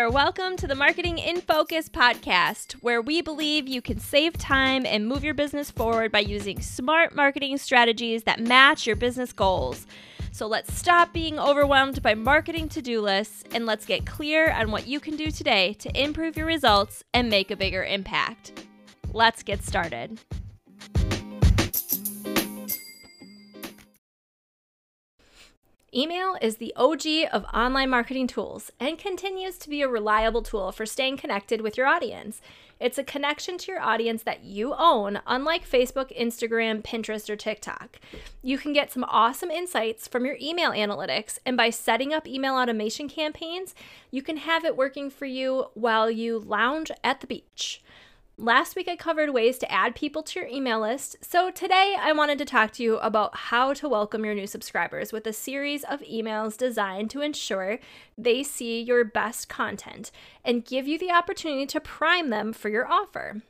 there. Welcome to the Marketing in Focus podcast, where we believe you can save time and move your business forward by using smart marketing strategies that match your business goals. So let's stop being overwhelmed by marketing to do lists and let's get clear on what you can do today to improve your results and make a bigger impact. Let's get started. Email is the OG of online marketing tools and continues to be a reliable tool for staying connected with your audience. It's a connection to your audience that you own, unlike Facebook, Instagram, Pinterest, or TikTok. You can get some awesome insights from your email analytics, and by setting up email automation campaigns, you can have it working for you while you lounge at the beach. Last week, I covered ways to add people to your email list, so today I wanted to talk to you about how to welcome your new subscribers with a series of emails designed to ensure they see your best content and give you the opportunity to prime them for your offer.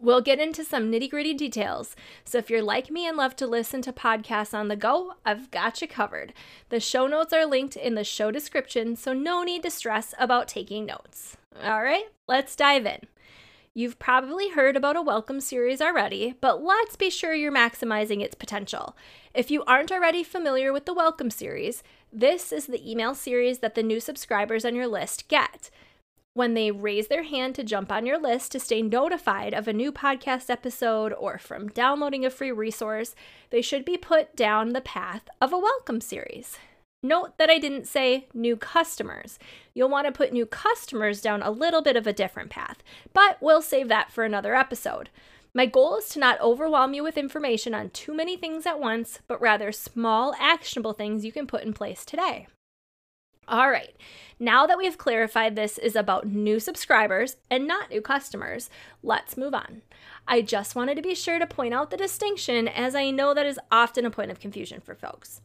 We'll get into some nitty gritty details. So, if you're like me and love to listen to podcasts on the go, I've got you covered. The show notes are linked in the show description, so no need to stress about taking notes. All right, let's dive in. You've probably heard about a welcome series already, but let's be sure you're maximizing its potential. If you aren't already familiar with the welcome series, this is the email series that the new subscribers on your list get. When they raise their hand to jump on your list to stay notified of a new podcast episode or from downloading a free resource, they should be put down the path of a welcome series. Note that I didn't say new customers. You'll want to put new customers down a little bit of a different path, but we'll save that for another episode. My goal is to not overwhelm you with information on too many things at once, but rather small, actionable things you can put in place today. All right, now that we've clarified this is about new subscribers and not new customers, let's move on. I just wanted to be sure to point out the distinction as I know that is often a point of confusion for folks.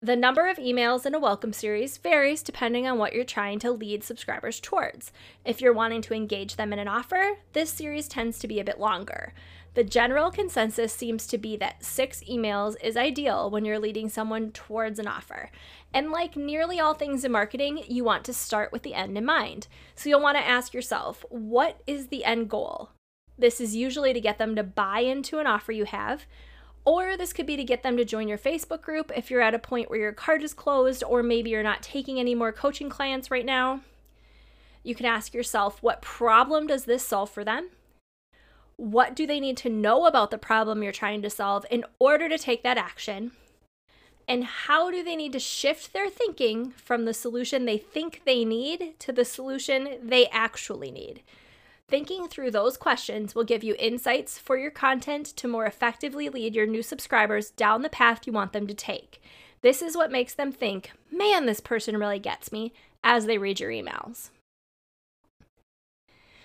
The number of emails in a welcome series varies depending on what you're trying to lead subscribers towards. If you're wanting to engage them in an offer, this series tends to be a bit longer. The general consensus seems to be that six emails is ideal when you're leading someone towards an offer. And like nearly all things in marketing, you want to start with the end in mind. So you'll want to ask yourself, what is the end goal? This is usually to get them to buy into an offer you have, or this could be to get them to join your Facebook group if you're at a point where your card is closed, or maybe you're not taking any more coaching clients right now. You can ask yourself, what problem does this solve for them? What do they need to know about the problem you're trying to solve in order to take that action? And how do they need to shift their thinking from the solution they think they need to the solution they actually need? Thinking through those questions will give you insights for your content to more effectively lead your new subscribers down the path you want them to take. This is what makes them think, man, this person really gets me, as they read your emails.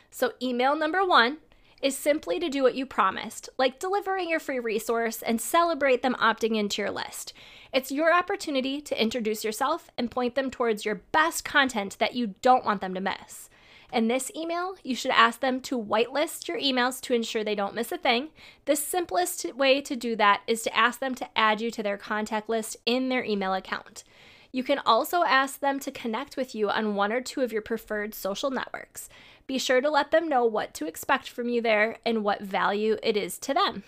So, email number one is simply to do what you promised, like delivering your free resource and celebrate them opting into your list. It's your opportunity to introduce yourself and point them towards your best content that you don't want them to miss. In this email, you should ask them to whitelist your emails to ensure they don't miss a thing. The simplest way to do that is to ask them to add you to their contact list in their email account. You can also ask them to connect with you on one or two of your preferred social networks. Be sure to let them know what to expect from you there and what value it is to them.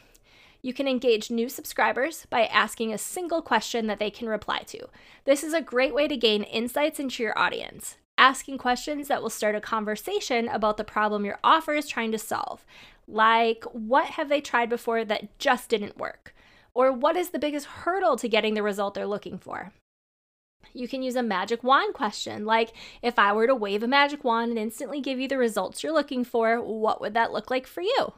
You can engage new subscribers by asking a single question that they can reply to. This is a great way to gain insights into your audience asking questions that will start a conversation about the problem your offer is trying to solve. Like, what have they tried before that just didn't work? Or what is the biggest hurdle to getting the result they're looking for? You can use a magic wand question, like if I were to wave a magic wand and instantly give you the results you're looking for, what would that look like for you?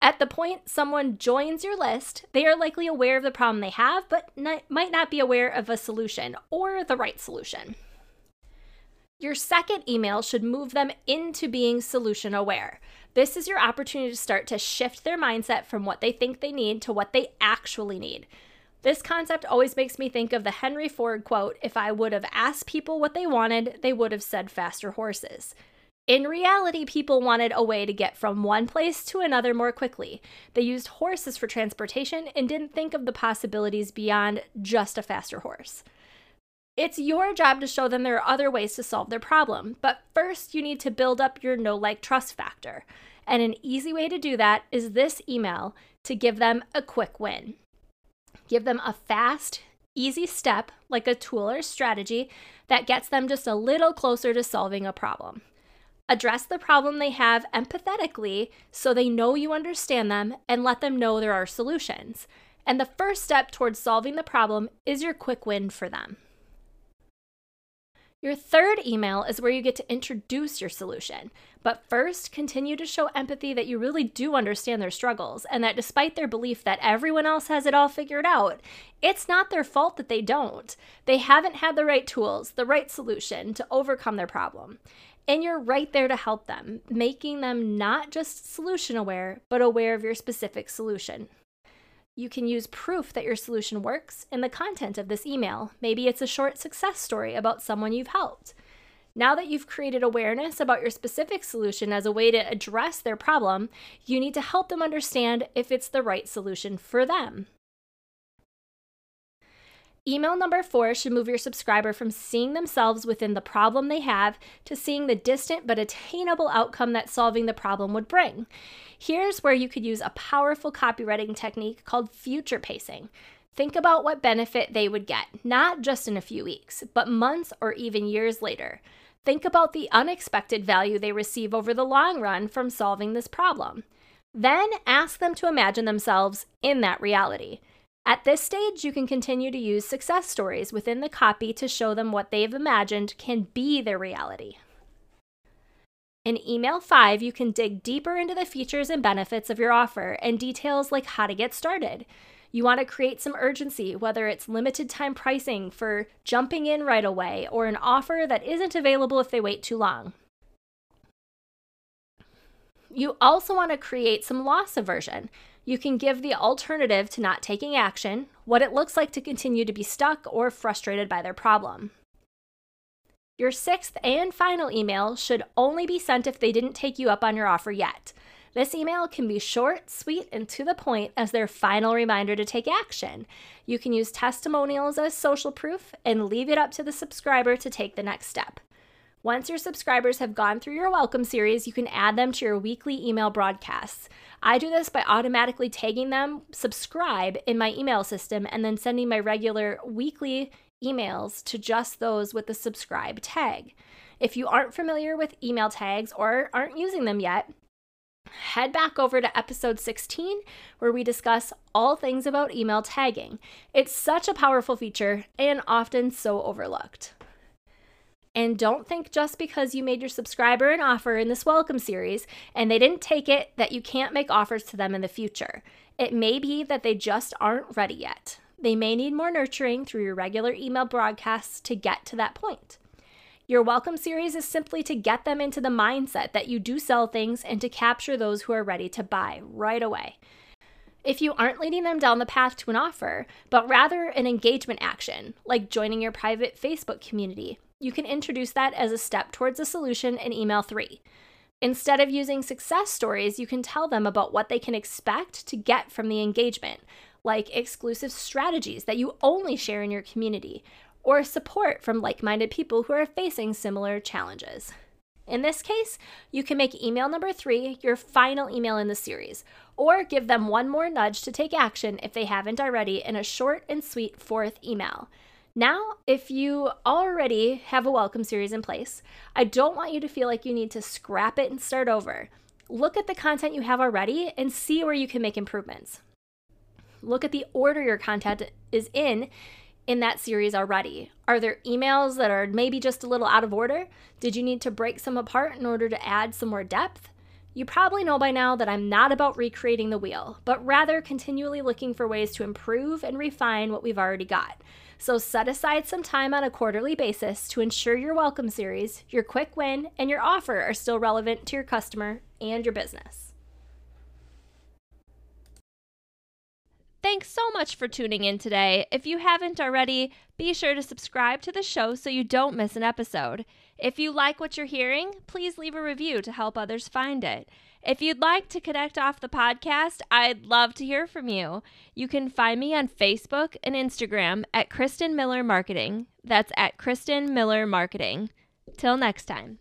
At the point someone joins your list, they are likely aware of the problem they have, but not, might not be aware of a solution or the right solution. Your second email should move them into being solution aware. This is your opportunity to start to shift their mindset from what they think they need to what they actually need. This concept always makes me think of the Henry Ford quote If I would have asked people what they wanted, they would have said faster horses. In reality, people wanted a way to get from one place to another more quickly. They used horses for transportation and didn't think of the possibilities beyond just a faster horse. It's your job to show them there are other ways to solve their problem, but first you need to build up your know like trust factor. And an easy way to do that is this email to give them a quick win. Give them a fast, easy step, like a tool or strategy, that gets them just a little closer to solving a problem. Address the problem they have empathetically so they know you understand them and let them know there are solutions. And the first step towards solving the problem is your quick win for them. Your third email is where you get to introduce your solution. But first, continue to show empathy that you really do understand their struggles and that despite their belief that everyone else has it all figured out, it's not their fault that they don't. They haven't had the right tools, the right solution to overcome their problem. And you're right there to help them, making them not just solution aware, but aware of your specific solution. You can use proof that your solution works in the content of this email. Maybe it's a short success story about someone you've helped. Now that you've created awareness about your specific solution as a way to address their problem, you need to help them understand if it's the right solution for them. Email number four should move your subscriber from seeing themselves within the problem they have to seeing the distant but attainable outcome that solving the problem would bring. Here's where you could use a powerful copywriting technique called future pacing. Think about what benefit they would get, not just in a few weeks, but months or even years later. Think about the unexpected value they receive over the long run from solving this problem. Then ask them to imagine themselves in that reality. At this stage, you can continue to use success stories within the copy to show them what they've imagined can be their reality. In email 5, you can dig deeper into the features and benefits of your offer and details like how to get started. You want to create some urgency, whether it's limited time pricing for jumping in right away or an offer that isn't available if they wait too long. You also want to create some loss aversion. You can give the alternative to not taking action, what it looks like to continue to be stuck or frustrated by their problem. Your sixth and final email should only be sent if they didn't take you up on your offer yet. This email can be short, sweet, and to the point as their final reminder to take action. You can use testimonials as social proof and leave it up to the subscriber to take the next step. Once your subscribers have gone through your welcome series, you can add them to your weekly email broadcasts. I do this by automatically tagging them subscribe in my email system and then sending my regular weekly emails to just those with the subscribe tag. If you aren't familiar with email tags or aren't using them yet, head back over to episode 16 where we discuss all things about email tagging. It's such a powerful feature and often so overlooked. And don't think just because you made your subscriber an offer in this welcome series and they didn't take it that you can't make offers to them in the future. It may be that they just aren't ready yet. They may need more nurturing through your regular email broadcasts to get to that point. Your welcome series is simply to get them into the mindset that you do sell things and to capture those who are ready to buy right away. If you aren't leading them down the path to an offer, but rather an engagement action, like joining your private Facebook community, you can introduce that as a step towards a solution in email 3. Instead of using success stories, you can tell them about what they can expect to get from the engagement, like exclusive strategies that you only share in your community, or support from like minded people who are facing similar challenges. In this case, you can make email number three your final email in the series, or give them one more nudge to take action if they haven't already in a short and sweet fourth email. Now, if you already have a welcome series in place, I don't want you to feel like you need to scrap it and start over. Look at the content you have already and see where you can make improvements. Look at the order your content is in in that series already. Are there emails that are maybe just a little out of order? Did you need to break some apart in order to add some more depth? You probably know by now that I'm not about recreating the wheel, but rather continually looking for ways to improve and refine what we've already got. So set aside some time on a quarterly basis to ensure your welcome series, your quick win, and your offer are still relevant to your customer and your business. Thanks so much for tuning in today. If you haven't already, be sure to subscribe to the show so you don't miss an episode. If you like what you're hearing, please leave a review to help others find it. If you'd like to connect off the podcast, I'd love to hear from you. You can find me on Facebook and Instagram at Kristen Miller Marketing. That's at Kristen Miller Marketing. Till next time.